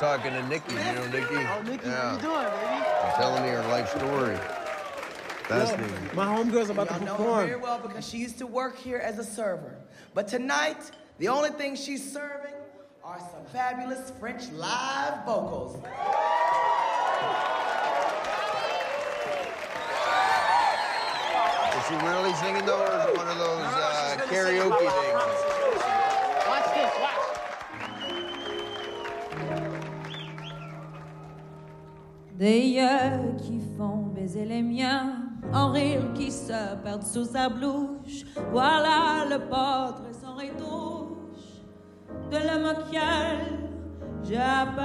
good? Yeah, I was talking to Nikki. You know Nikki? Oh, Nikki, yeah. what you doing, baby? I'm telling me her life story. Fascinating. My homegirl's about Y'all to know her perform. very well because she used to work here as a server. But tonight, the only thing she's serving are some fabulous French live vocals. Is she really singing though, or is it one of those uh, karaoke things? Des yeux qui font baiser les miens, en rire qui se perdent sous sa blouche. Voilà le portrait sans retouche de l'homme auquel j'appartiens.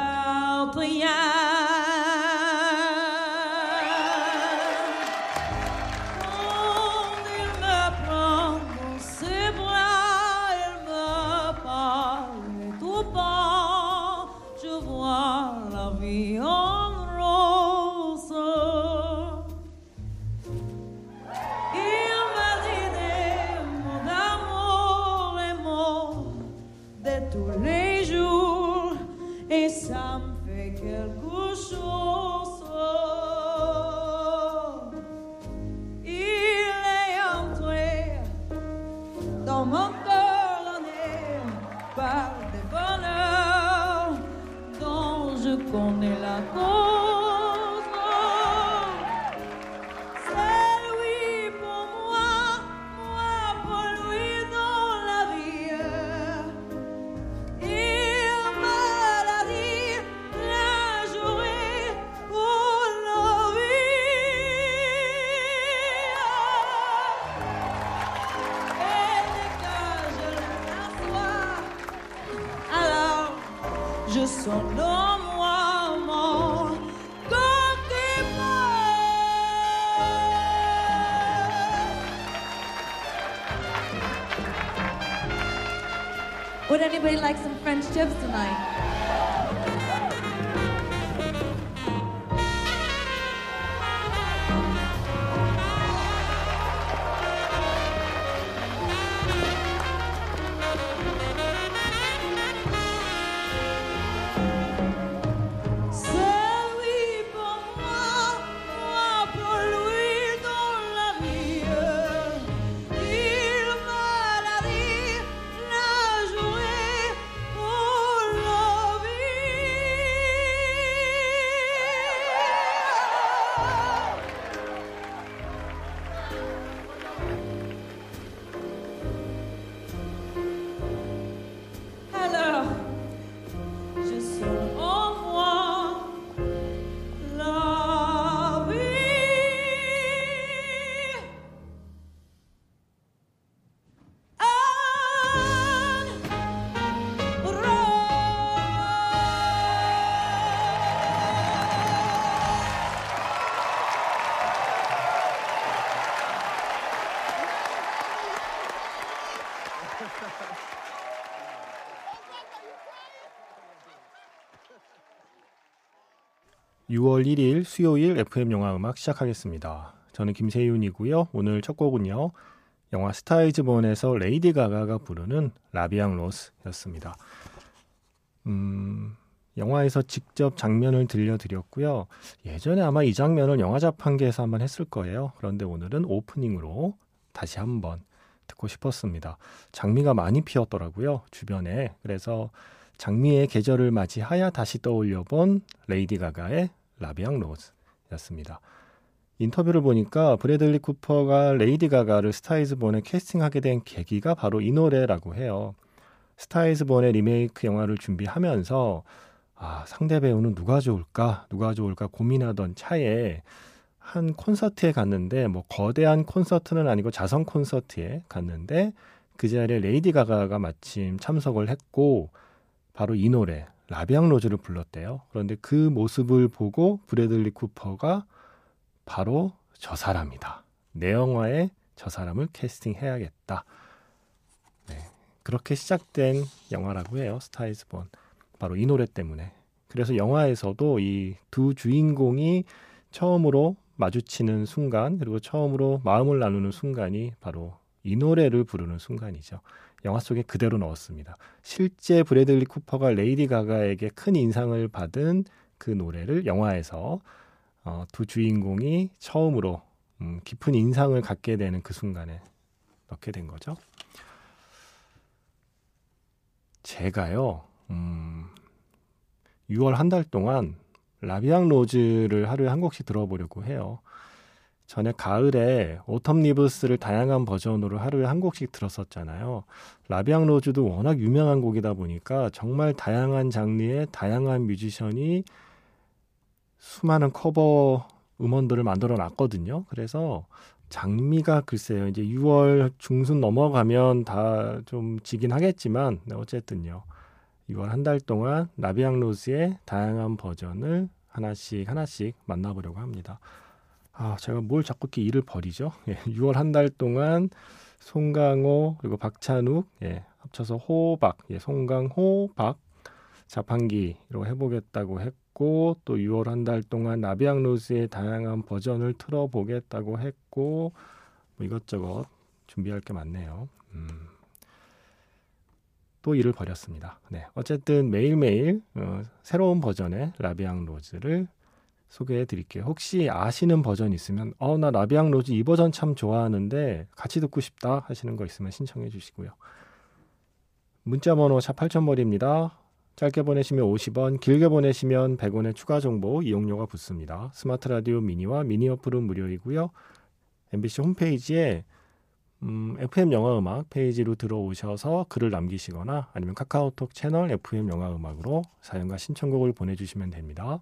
Dans mon cœur l'année par des bonheurs dont je connais la cause. Anybody like some French chips tonight? 6월 1일 수요일 FM 영화 음악 시작하겠습니다. 저는 김세윤이고요. 오늘 첫 곡은요. 영화 Star Is Born에서 레이디 가가가 부르는 La Vie en rose였습니다. 음, 영화에서 직접 장면을 들려드렸고요. 예전에 아마 이 장면을 영화 자판기에서 한번 했을 거예요. 그런데 오늘은 오프닝으로 다시 한번 듣고 싶었습니다. 장미가 많이 피었더라고요. 주변에. 그래서 장미의 계절을 맞이하여 다시 떠올려 본 레이디 가가의 La Vie en rose였습니다. 인터뷰를 보니까 브래들리 쿠퍼가 레이디 가가를 Star Is Born에 캐스팅하게 된 계기가 바로 이 노래라고 해요. Star Is Born의 리메이크 영화를 준비하면서 아, 상대 배우는 누가 좋을까, 누가 좋을까 고민하던 차에 한 콘서트에 갔는데 뭐 거대한 콘서트는 아니고 자선 콘서트에 갔는데 그 자리에 레이디 가가가 마침 참석을 했고 바로 이 노래 La Vie en rose를 불렀대요. 그런데 그 모습을 보고 브래들리 쿠퍼가 바로 저 사람이다. 내 영화에 저 사람을 캐스팅해야겠다. 네, 그렇게 시작된 영화라고 해요. Star Is Born. 바로 이 노래 때문에. 그래서 영화에서도 이 두 주인공이 처음으로 마주치는 순간 그리고 처음으로 마음을 나누는 순간이 바로 이 노래를 부르는 순간이죠. 영화 속에 그대로 넣었습니다. 실제 브래들리 쿠퍼가 레이디 가가에게 큰 인상을 받은 그 노래를 영화에서 어, 두 주인공이 처음으로 음, 깊은 인상을 갖게 되는 그 순간에 넣게 된 거죠. 제가요, 음, 6월 한 달 동안 La Vie en rose를 하루에 한 곡씩 들어보려고 해요. 전에 가을에 Autumn Leaves를 다양한 버전으로 하루에 한 곡씩 들었었잖아요. La Vie en rose도 워낙 유명한 곡이다 보니까 정말 다양한 장르의 다양한 뮤지션이 수많은 커버 음원들을 만들어 놨거든요. 그래서 장미가 글쎄요. 이제 6월 중순 넘어가면 다 좀 지긴 하겠지만 네, 어쨌든요. 6월 한 달 동안 La Vie en rose의 다양한 버전을 하나씩 하나씩 만나보려고 합니다. 아, 제가 뭘 자꾸 이렇게 일을 버리죠? 예, 6월 한 달 동안 송강호 그리고 박찬욱 예, 합쳐서 호박, 예, 송강호 박 자판기로 해보겠다고 했고 또 6월 한 달 동안 나비앙 로즈의 다양한 버전을 틀어보겠다고 했고 뭐 이것저것 준비할 게 많네요. 음. 또 일을 버렸습니다. 네, 어쨌든 매일매일 어, 새로운 버전의 라비앙 로즈를 소개해 드릴게요. 혹시 아시는 버전 있으면 어 나 La Vie en rose 이 버전 참 좋아하는데 같이 듣고 싶다 하시는 거 있으면 신청해 주시고요. 문자 번호 샵 8000번입니다. 짧게 보내시면 50원, 길게 보내시면 100원의 추가 정보 이용료가 붙습니다. 스마트 라디오 미니와 미니 어플은 무료이고요. MBC 홈페이지에 음, FM 영화 음악 페이지로 들어오셔서 글을 남기시거나 아니면 카카오톡 채널 FM 영화 음악으로 사연과 신청곡을 보내주시면 됩니다.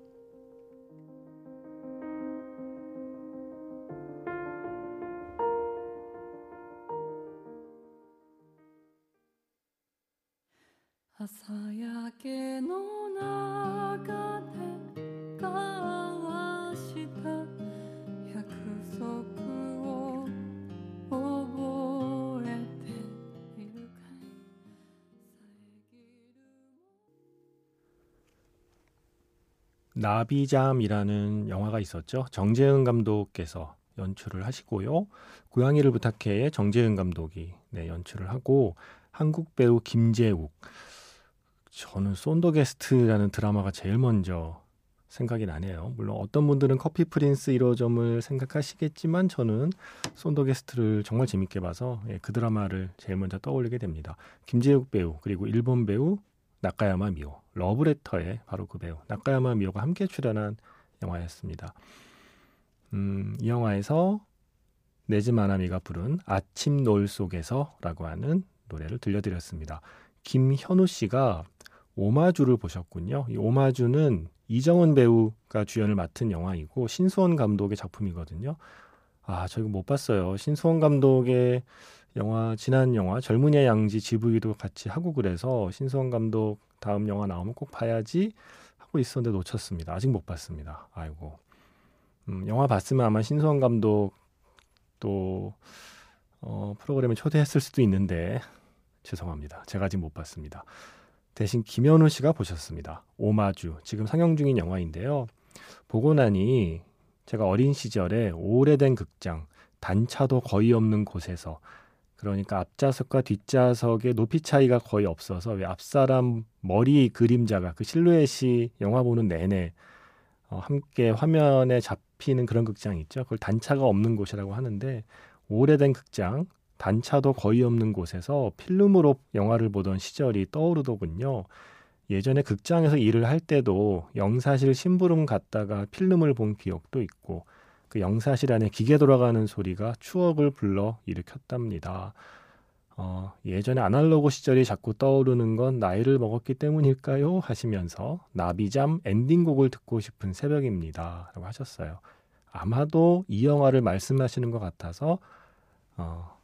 나비잠이라는 영화가 있었죠. 정재은 감독께서 연출을 하시고요. 고양이를 부탁해 정재은 감독이 네, 연출을 하고 한국 배우 김재욱 저는 쏜더게스트라는 드라마가 제일 먼저 생각이 나네요. 물론 어떤 분들은 커피 프린스 1호점을 생각하시겠지만 저는 쏜더게스트를 정말 재밌게 봐서 예, 그 드라마를 제일 먼저 떠올리게 됩니다. 김재욱 배우 그리고 일본 배우 나카야마 미오 러브레터의 바로 그 배우 나카야마 미오가 함께 출연한 영화였습니다. 음, 이 영화에서 네즈 마나미가 부른 아침 노을 속에서라고 하는 노래를 들려드렸습니다. 김현우 씨가 오마주를 보셨군요. 이 오마주는 이정은 배우가 주연을 맡은 영화이고 신수원 감독의 작품이거든요. 아, 저 이거 못 봤어요. 신수원 감독의 영화 지난 영화 젊은이의 양지 GV도 같이 하고 그래서 신수원 감독 다음 영화 나오면 꼭 봐야지 하고 있었는데 놓쳤습니다. 아직 못 봤습니다. 아이고. 음, 영화 봤으면 아마 신수원 감독 또 어, 프로그램에 초대했을 수도 있는데 죄송합니다. 제가 아직 못 봤습니다. 대신 김현우 씨가 보셨습니다. 오마주 지금 상영 중인 영화인데요. 보고 나니 제가 어린 시절에 오래된 극장 단차도 거의 없는 곳에서 그러니까 앞좌석과 뒷좌석의 높이 차이가 거의 없어서 왜 앞사람 머리 그림자가 그 실루엣이 영화 보는 내내 어, 함께 화면에 잡히는 그런 극장 있죠. 그걸 단차가 없는 곳이라고 하는데 오래된 극장 단차도 거의 없는 곳에서 필름으로 영화를 보던 시절이 떠오르더군요. 예전에 극장에서 일을 할 때도 영사실 심부름 갔다가 필름을 본 기억도 있고 그 영사실 안에 기계 돌아가는 소리가 추억을 불러 일으켰답니다. 어, 예전에 아날로그 시절이 자꾸 떠오르는 건 나이를 먹었기 때문일까요? 하시면서 나비잠 엔딩곡을 듣고 싶은 새벽입니다. 라고 하셨어요. 아마도 이 영화를 말씀하시는 것 같아서 어,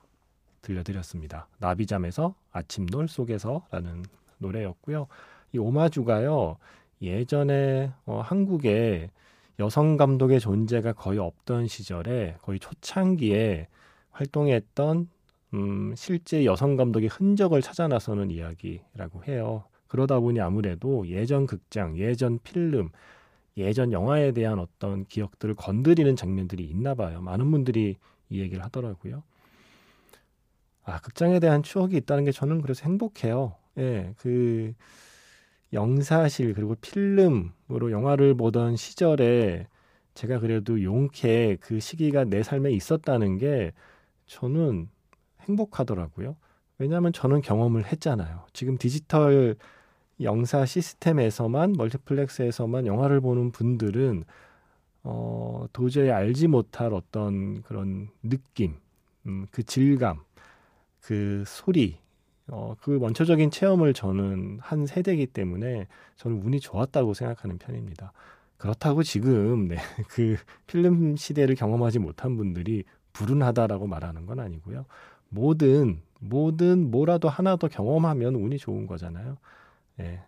들려드렸습니다. 나비잠에서 아침놀 속에서라는 노래였고요. 이 오마주가요. 예전에 어, 한국에 여성 감독의 존재가 거의 없던 시절에 거의 초창기에 활동했던 음, 실제 여성 감독의 흔적을 찾아 나서는 이야기라고 해요. 그러다 보니 아무래도 예전 극장, 예전 필름, 예전 영화에 대한 어떤 기억들을 건드리는 장면들이 있나 봐요. 많은 분들이 이 얘기를 하더라고요. 아, 극장에 대한 추억이 있다는 게 저는 그래서 행복해요. 예, 그 영사실 그리고 필름으로 영화를 보던 시절에 제가 그래도 용케 그 시기가 내 삶에 있었다는 게 저는 행복하더라고요. 왜냐하면 저는 경험을 했잖아요. 지금 디지털 영사 시스템에서만 멀티플렉스에서만 영화를 보는 분들은 어, 도저히 알지 못할 어떤 그런 느낌, 음, 그 질감, 그 소리, 어, 그 원초적인 체험을 저는 한 세대이기 때문에 저는 운이 좋았다고 생각하는 편입니다. 그렇다고 지금 네, 그 필름 시대를 경험하지 못한 분들이 불운하다라고 말하는 건 아니고요. 뭐든 뭐든 뭐라도 하나 더 경험하면 운이 좋은 거잖아요. 예.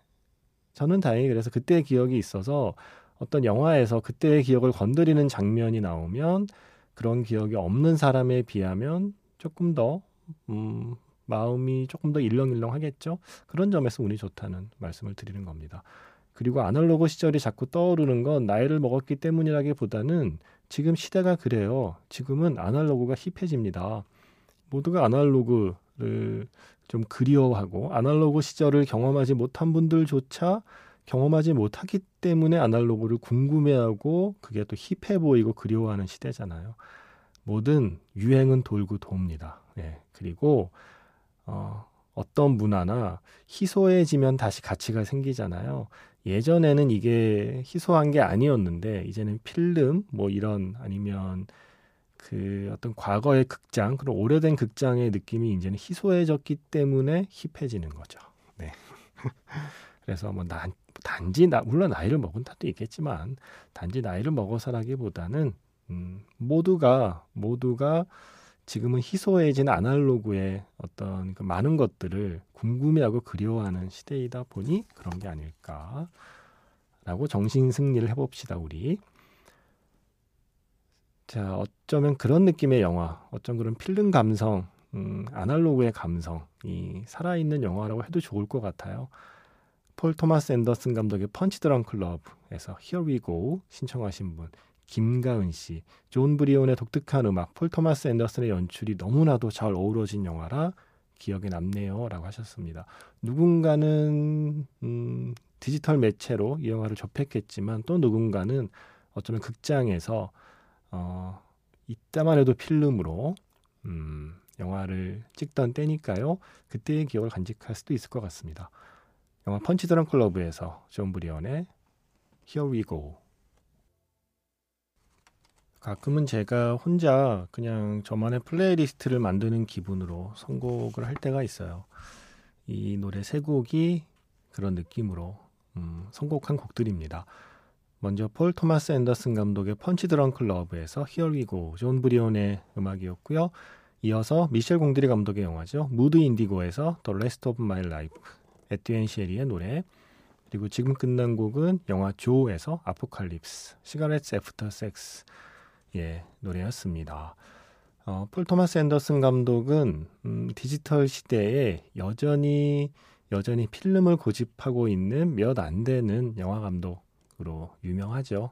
저는 다행히 그래서 그때의 기억이 있어서 어떤 영화에서 그때의 기억을 건드리는 장면이 나오면 그런 기억이 없는 사람에 비하면 조금 더 음, 마음이 조금 더 일렁일렁 하겠죠. 그런 점에서 운이 좋다는 말씀을 드리는 겁니다. 그리고 아날로그 시절이 자꾸 떠오르는 건 나이를 먹었기 때문이라기보다는 지금 시대가 그래요. 지금은 아날로그가 힙해집니다. 모두가 아날로그를 좀 그리워하고 아날로그 시절을 경험하지 못한 분들조차 경험하지 못하기 때문에 아날로그를 궁금해하고 그게 또 힙해 보이고 그리워하는 시대잖아요. 모든 유행은 돌고 돕니다. 예. 그리고 어, 어떤 문화나 희소해지면 다시 가치가 생기잖아요. 예전에는 이게 희소한 게 아니었는데 이제는 필름 뭐 이런 아니면 그 어떤 과거의 극장 그런 오래된 극장의 느낌이 이제는 희소해졌기 때문에 힙해지는 거죠. 네. 그래서 뭐 난, 단지 나 물론 나이를 먹은 탓도 있겠지만 단지 나이를 먹어서라기보다는 음, 모두가 모두가 지금은 희소해진 아날로그의 어떤 그 많은 것들을 궁금해하고 그리워하는 시대이다 보니 그런 게 아닐까라고 정신 승리를 해봅시다 우리. 자 어쩌면 그런 느낌의 영화, 어쩜 그런 필름 감성, 음, 아날로그의 감성이 살아있는 영화라고 해도 좋을 것 같아요. 폴 토마스 앤더슨 감독의 Punch Drunk Love에서 Here We Go 신청하신 분 김가은 씨, 존 브리온의 독특한 음악, 폴 토마스 앤더슨의 연출이 너무나도 잘 어우러진 영화라 기억에 남네요라고 하셨습니다. 누군가는 음, 디지털 매체로 이 영화를 접했겠지만 또 누군가는 어쩌면 극장에서 어, 이때만 해도 필름으로 음, 영화를 찍던 때니까요. 그때의 기억을 간직할 수도 있을 것 같습니다. 영화 Punch Drunk Love에서 존 브리언의 Here We Go 가끔은 제가 혼자 그냥 저만의 playlist를 만드는 기분으로 선곡을 할 때가 있어요. 이 노래 세 곡이 그런 느낌으로 음, 선곡한 곡들입니다. 먼저 폴 토마스 앤더슨 감독의 Punch Drunk Love에서 Here We Go, 존 브리온의 음악이었고요. 이어서 미셸 공드리 감독의 영화죠. Mood Indigo에서 The Rest of My Life, 에티엔 샤리의 노래, 그리고 지금 끝난 곡은 영화 조에서 Apocalypse, Cigarettes After Sex, 예, 노래였습니다. 어, 폴 토마스 앤더슨 감독은 음, 디지털 시대에 여전히 여전히 필름을 고집하고 있는 몇 안 되는 영화 감독으로 유명하죠.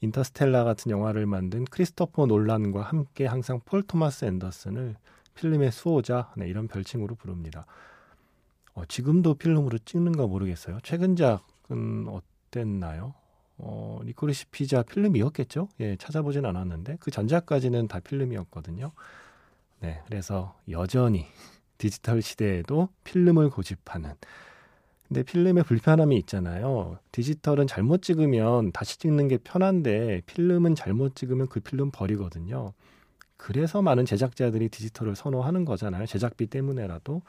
Interstellar 같은 영화를 만든 크리스토퍼 놀란과 함께 항상 폴 토마스 앤더슨을 필름의 수호자 네, 이런 별칭으로 부릅니다. 어, 지금도 필름으로 찍는가 모르겠어요. 최근작은 어땠나요? 어, 니코리시 피자 필름이었겠죠? 예, 찾아보진 않았는데 그 전작까지는 다 필름이었거든요. 네, 그래서 여전히 디지털 시대에도 필름을 고집하는 근데 필름에 불편함이 있잖아요. 디지털은 잘못 찍으면 다시 찍는 게 편한데 필름은 잘못 찍으면 그 필름 버리거든요. 그래서 많은 제작자들이 디지털을 선호하는 거잖아요. 제작비 때문에라도.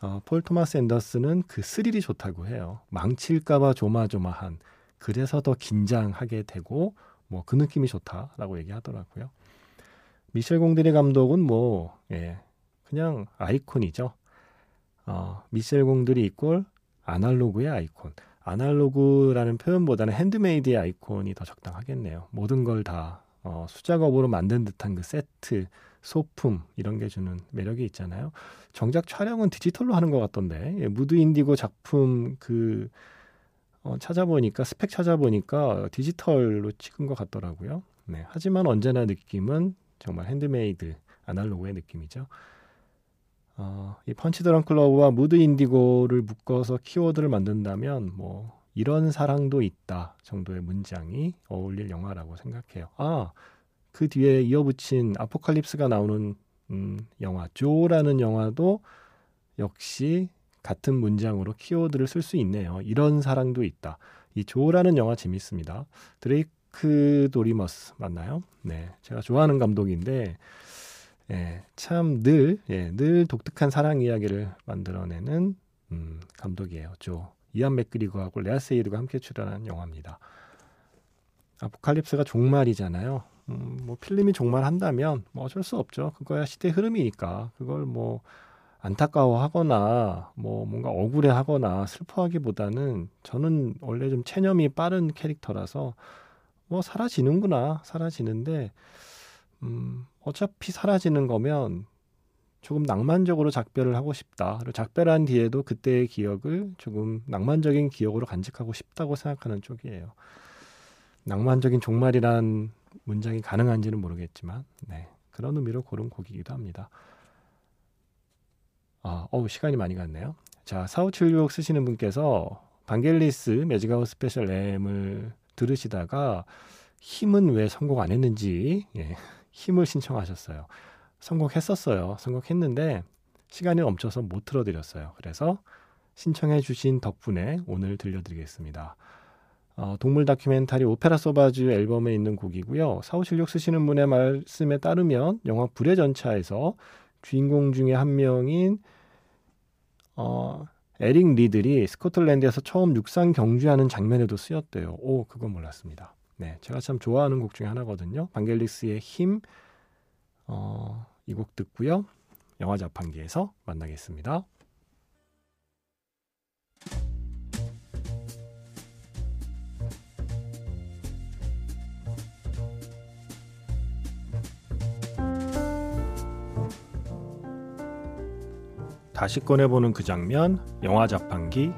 어, 폴 토마스 앤더슨은 그 스릴이 좋다고 해요. 망칠까봐 조마조마한. 그래서 더 긴장하게 되고 뭐 그 느낌이 좋다라고 얘기하더라고요. 미셸 공드리 감독은 뭐 예, 그냥 아이콘이죠. 어, 미셸 공드리 equal 아날로그의 아이콘. 아날로그라는 표현보다는 handmade의 아이콘이 더 적당하겠네요. 모든 걸 다 어, 수작업으로 만든 듯한 그 세트, 소품 이런 게 주는 매력이 있잖아요. 정작 촬영은 디지털로 하는 것 같던데 예, Mood Indigo 작품 그 어, 찾아보니까 스펙 찾아보니까 디지털로 찍은 것 같더라고요. 네, 하지만 언제나 느낌은 정말 핸드메이드 아날로그의 느낌이죠. 어, 이 Punch Drunk Love와 Mood Indigo를 묶어서 키워드를 만든다면 뭐 이런 사랑도 있다 정도의 문장이 어울릴 영화라고 생각해요. 아, 그 뒤에 이어붙인 아포칼립스가 나오는 음, 영화 조라는 영화도 역시 같은 문장으로 키워드를 쓸 수 있네요. 이런 사랑도 있다. 이 조라는 영화 재밌습니다. 드레이크 도리머스 맞나요? 네, 제가 좋아하는 감독인데 예, 참 늘, 예, 늘 독특한 사랑 이야기를 만들어내는 음, 감독이에요. 조 이안 맥그리거하고 레아 세이드가 함께 출연한 영화입니다. 아포칼립스가 종말이잖아요. 음, 뭐 필름이 종말한다면 뭐 어쩔 수 없죠. 그거야 시대 흐름이니까 그걸 뭐 안타까워하거나 뭐 뭔가 억울해하거나 슬퍼하기보다는 저는 원래 좀 체념이 빠른 캐릭터라서 뭐 사라지는구나 사라지는데 음, 어차피 사라지는 거면 조금 낭만적으로 작별을 하고 싶다. 그리고 작별한 뒤에도 그때의 기억을 조금 낭만적인 기억으로 간직하고 싶다고 생각하는 쪽이에요. 낭만적인 종말이란 문장이 가능한지는 모르겠지만, 네. 그런 의미로 고른 곡이기도 합니다. 아, 어우, 시간이 많이 갔네요. 자, 4576 쓰시는 분께서 방겔리스 매직아웃 스페셜 M을 들으시다가 Hymn은 왜 선곡 안 했는지, 예, Hymn을 신청하셨어요. 선곡했었어요. 선곡했는데 시간이 넘쳐서 못 틀어드렸어요. 그래서 신청해 주신 덕분에 오늘 들려드리겠습니다. 어, 동물 다큐멘터리 오페라 소바주 앨범에 있는 곡이고요. 4576 쓰시는 분의 말씀에 따르면 영화 불의 전차에서 주인공 중에 한 명인 어, 에릭 리들이 스코틀랜드에서 처음 육상 경주하는 장면에도 쓰였대요. 오, 그건 몰랐습니다. 네, 제가 참 좋아하는 곡 중에 하나거든요. 방겔리스의 힘, 어, 이 곡 듣고요. 영화 자판기에서 만나겠습니다. 다시 꺼내보는 그 장면, 영화 자판기.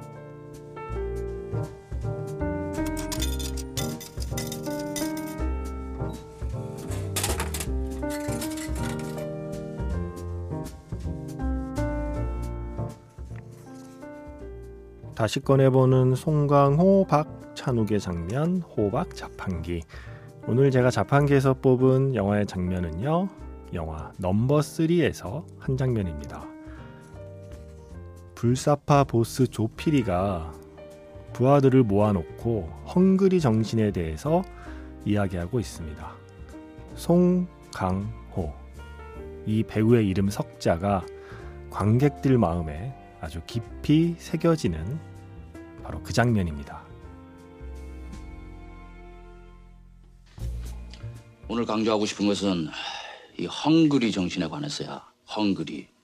다시 꺼내보는 송강호 박찬욱의 장면, 호박 자판기. 오늘 제가 자판기에서 뽑은 영화의 장면은요, 영화 넘버 3에서 한 장면입니다. 불사파 보스 조피리가 부하들을 모아놓고 헝그리 정신에 대해서 이야기하고 있습니다. 송강호 이 배우의 이름 석자가 관객들 마음에 아주 깊이 새겨지는 바로 그 장면입니다. 오늘 강조하고 싶은 것은 이 헝그리 정신에 관해서야. 헝그리.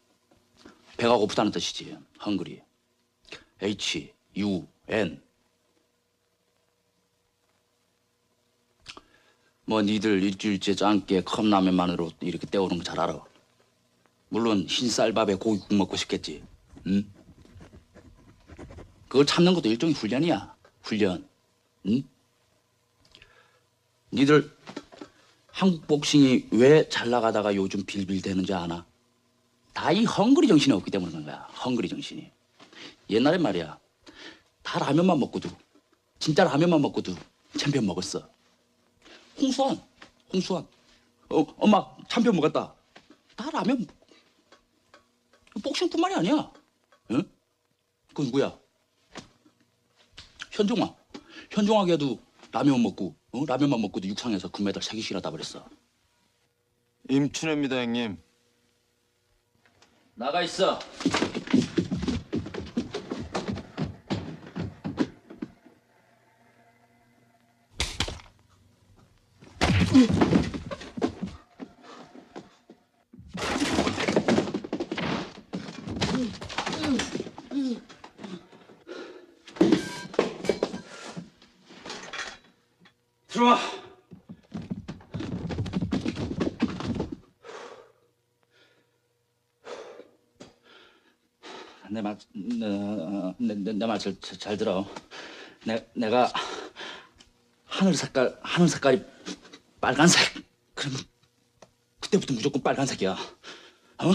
배가 고프다는 뜻이지. 헝그리. H U N. 뭐 니들 일주일째 짱게 컵라면만으로 이렇게 때우는 거 잘 알아. 물론 흰쌀밥에 고기국 먹고 싶겠지. 응? 그걸 참는 것도 일종의 훈련이야. 훈련. 응? 니들 한국 복싱이 왜 잘 나가다가 요즘 빌빌대는지 아나? 다 이 헝그리 정신이 없기 때문에 그런 거야. 헝그리 정신이. 옛날에 말이야. 다 라면만 먹고도 진짜 라면만 먹고도 챔피언 먹었어. 홍수환, 홍수환. 어, 엄마 챔피언 먹었다. 다 라면. 복싱뿐만이 아니야. 응? 그 누구야? 현종아. 현종아 걔도 라면 먹고 어? 라면만 먹고도 육상에서 금메달 3개씩이나 따버렸어. 임춘혜입니다, 형님. 나가 있어. 들어와. 내 말, 내, 내, 내 말 잘, 잘 들어. 내, 내가 하늘 색깔, 하늘 색깔이 빨간색. 그러면 그때부터 무조건 빨간색이야. 어?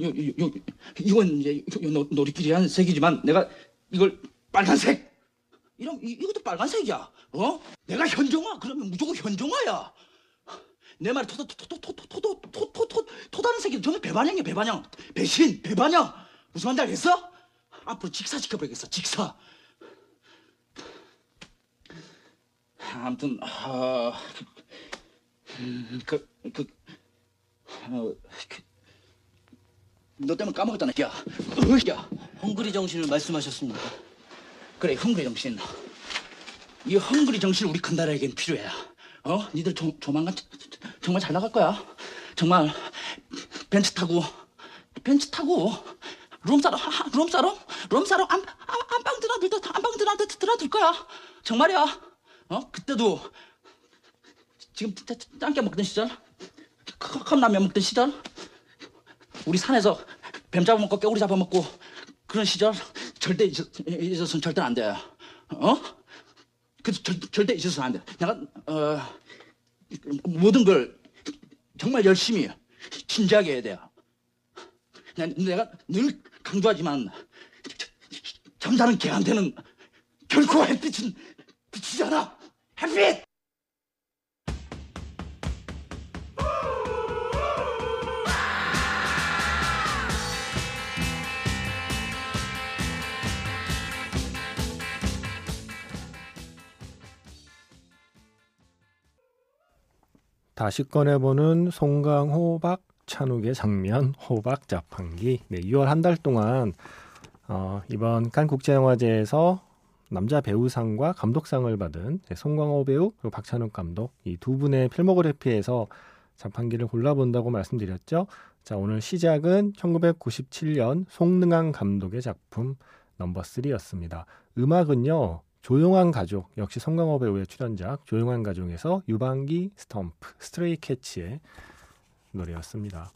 요, 요, 요, 요, 이건 이제 요, 요, 놀이끼리 한 색이지만 내가 이걸 빨간색. 이런 이, 이것도 빨간색이야. 어? 내가 현정아 그러면 무조건 현정아야. 내 말이 토토토토토토토토토토 토다는 새끼 정말 배반형이야 배반형 배신 배반형 무슨 말인지 알겠어? 앞으로 직사 시켜버리겠어 직사 아무튼 어, 그, 그, 어, 그, 너 때문에 까먹었잖아 야, 어, 야 헝그리 정신을 말씀하셨습니까? 그래 헝그리 정신 이 헝그리 정신 우리 큰나라에겐 필요해 어? 니들 조, 조만간 정말 잘 나갈 거야 정말 벤츠 타고 벤츠 타고 룸사롱 룸사롱 룸사롱 안, 안, 안방 드나들 안방 드나들 드나들 거야 정말이야 어? 그때도 지금 짱깨 먹던 시절 컵- 컵라면 먹던 시절 우리 산에서 뱀 잡아먹고 깨우리 잡아먹고 그런 시절 절대 잊어, 잊어서는 절대 안 돼. 어? 그 절, 절대 잊어서는 안 돼. 내가 어, 모든 걸 정말 열심히 진지하게 해야 돼. 내- 내가 늘 강조하지만 잠자는 개한테는 결코 햇빛은 비치지 않아. 햇빛! 다시 꺼내보는 송강 호박 찬욱의 장면 호박 자판기. 네, 2월 한 달 동안 어, 이번 칸 국제영화제에서 남자 배우상과 감독상을 받은 네, 송강호 배우 그리고 박찬욱 감독 이 두 분의 필모그래피에서 자판기를 골라본다고 말씀드렸죠. 자 오늘 시작은 1997년 송능한 감독의 작품 넘버 3였습니다. 음악은요 조용한 가족 역시 송강호 배우의 출연작 조용한 가족에서 Ubangi Stomp Stray Cats의 노래였습니다.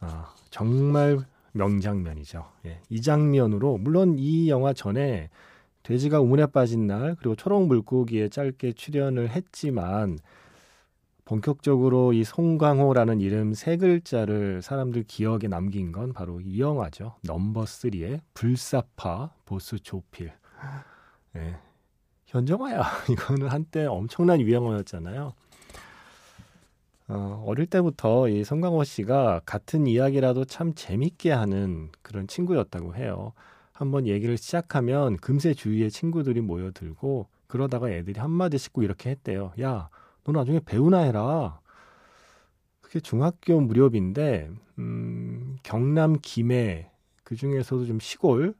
아, 정말 명장면이죠. 예, 이 장면으로 물론 이 영화 전에 돼지가 우물에 빠진 날 그리고 초록 물고기에 짧게 출연을 했지만 본격적으로 이 송강호라는 이름 세 글자를 사람들 기억에 남긴 건 바로 이 영화죠. 넘버 3의 불사파 보스 조필. 예. 현정화야. 이거는 한때 엄청난 유행어였잖아요. 어, 어릴 때부터 이 송강호 씨가 같은 이야기라도 참 재밌게 하는 그런 친구였다고 해요. 한번 얘기를 시작하면 금세 주위에 친구들이 모여들고 그러다가 애들이 한마디씩 꼭 이렇게 했대요. 야, 너 나중에 배우나 해라. 그게 중학교 무렵인데 음, 경남 김해 그 중에서도 좀 시골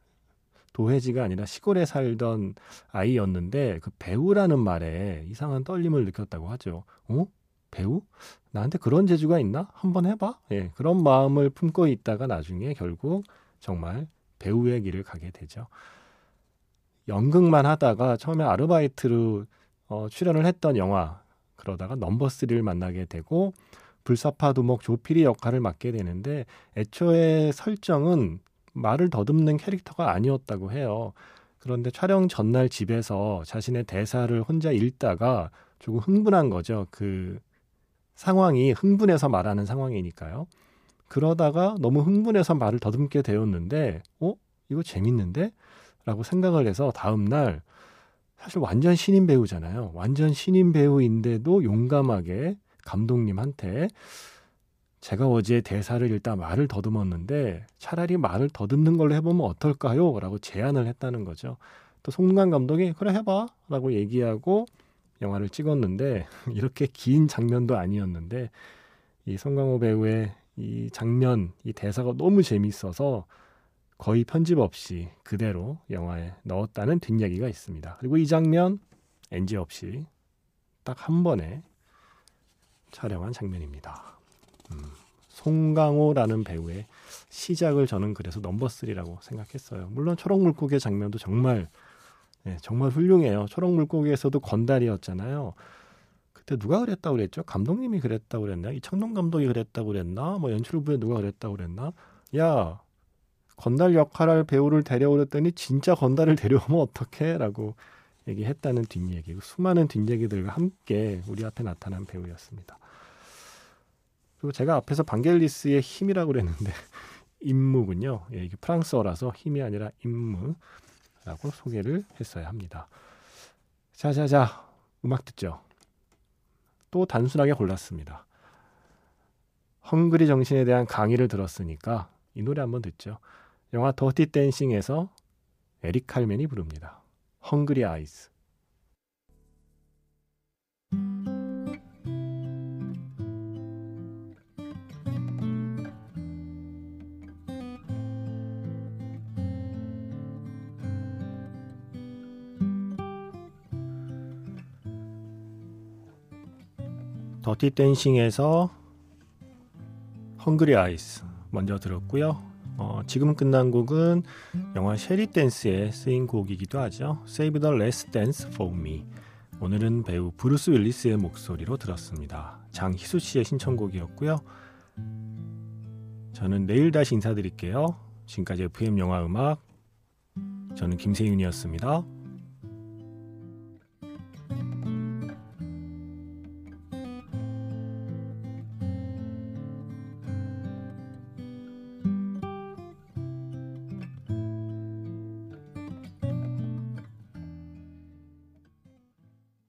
도회지가 아니라 시골에 살던 아이였는데 그 배우라는 말에 이상한 떨림을 느꼈다고 하죠. 어? 배우? 나한테 그런 재주가 있나? 한번 해봐. 예, 그런 마음을 품고 있다가 나중에 결국 정말 배우의 길을 가게 되죠. 연극만 하다가 처음에 아르바이트로 어, 출연을 했던 영화 그러다가 넘버 3를 만나게 되고 불사파 두목 조필이 역할을 맡게 되는데 애초에 설정은 말을 더듬는 캐릭터가 아니었다고 해요. 그런데 촬영 전날 집에서 자신의 대사를 혼자 읽다가 조금 흥분한 거죠. 그 상황이 흥분해서 말하는 상황이니까요. 그러다가 너무 흥분해서 말을 더듬게 되었는데, 어? 이거 재밌는데? 라고 생각을 해서 다음날 사실 완전 신인 배우잖아요. 완전 신인 배우인데도 용감하게 감독님한테 제가 어제 대사를 읽다 말을 더듬었는데 차라리 말을 더듬는 걸로 해보면 어떨까요? 라고 제안을 했다는 거죠. 또 송강 감독이 그래 해봐 라고 얘기하고 영화를 찍었는데 이렇게 긴 장면도 아니었는데 이 송강호 배우의 이 장면, 이 대사가 너무 재밌어서 거의 편집 없이 그대로 영화에 넣었다는 뒷얘기가 있습니다. 그리고 이 장면 NG 없이 딱 한 번에 촬영한 장면입니다. 음, 송강호라는 배우의 시작을 저는 그래서 넘버 3라고 생각했어요. 물론 초록 물고기 장면도 정말 네, 정말 훌륭해요. 초록 물고기에서도 건달이었잖아요. 그때 누가 그랬다고 그랬죠? 감독님이 그랬다고 그랬나? 이청동 감독이 그랬다고 그랬나? 뭐 연출부에 누가 그랬다고 그랬나? 야, 건달 역할할 배우를 데려오랬더니 진짜 건달을 데려오면 어떡해? 라고 얘기했다는 뒷얘기. 수많은 뒷얘기들과 함께 우리 앞에 나타난 배우였습니다. 그리고 제가 앞에서 방겔리스의 힘이라고 그랬는데 임무군요. 예, 이게 프랑스어라서 힘이 아니라 임무라고 소개를 했어야 합니다. 자자자 음악 듣죠. 또 단순하게 골랐습니다. 헝그리 정신에 대한 강의를 들었으니까 이 노래 한번 듣죠. 영화 더티 댄싱에서 에릭 칼맨이 부릅니다. 헝그리 아이즈. 더티 댄싱에서 Hungry Eyes 먼저 들었고요. 어, 지금 끝난 곡은 영화 Shall We Dance에 쓰인 곡이기도 하죠. Save the Last Dance for Me. 오늘은 배우 브루스 윌리스의 목소리로 들었습니다. 장희수 씨의 신청곡이었고요. 저는 내일 다시 인사드릴게요. 지금까지 FM 영화 음악 저는 김세윤이었습니다.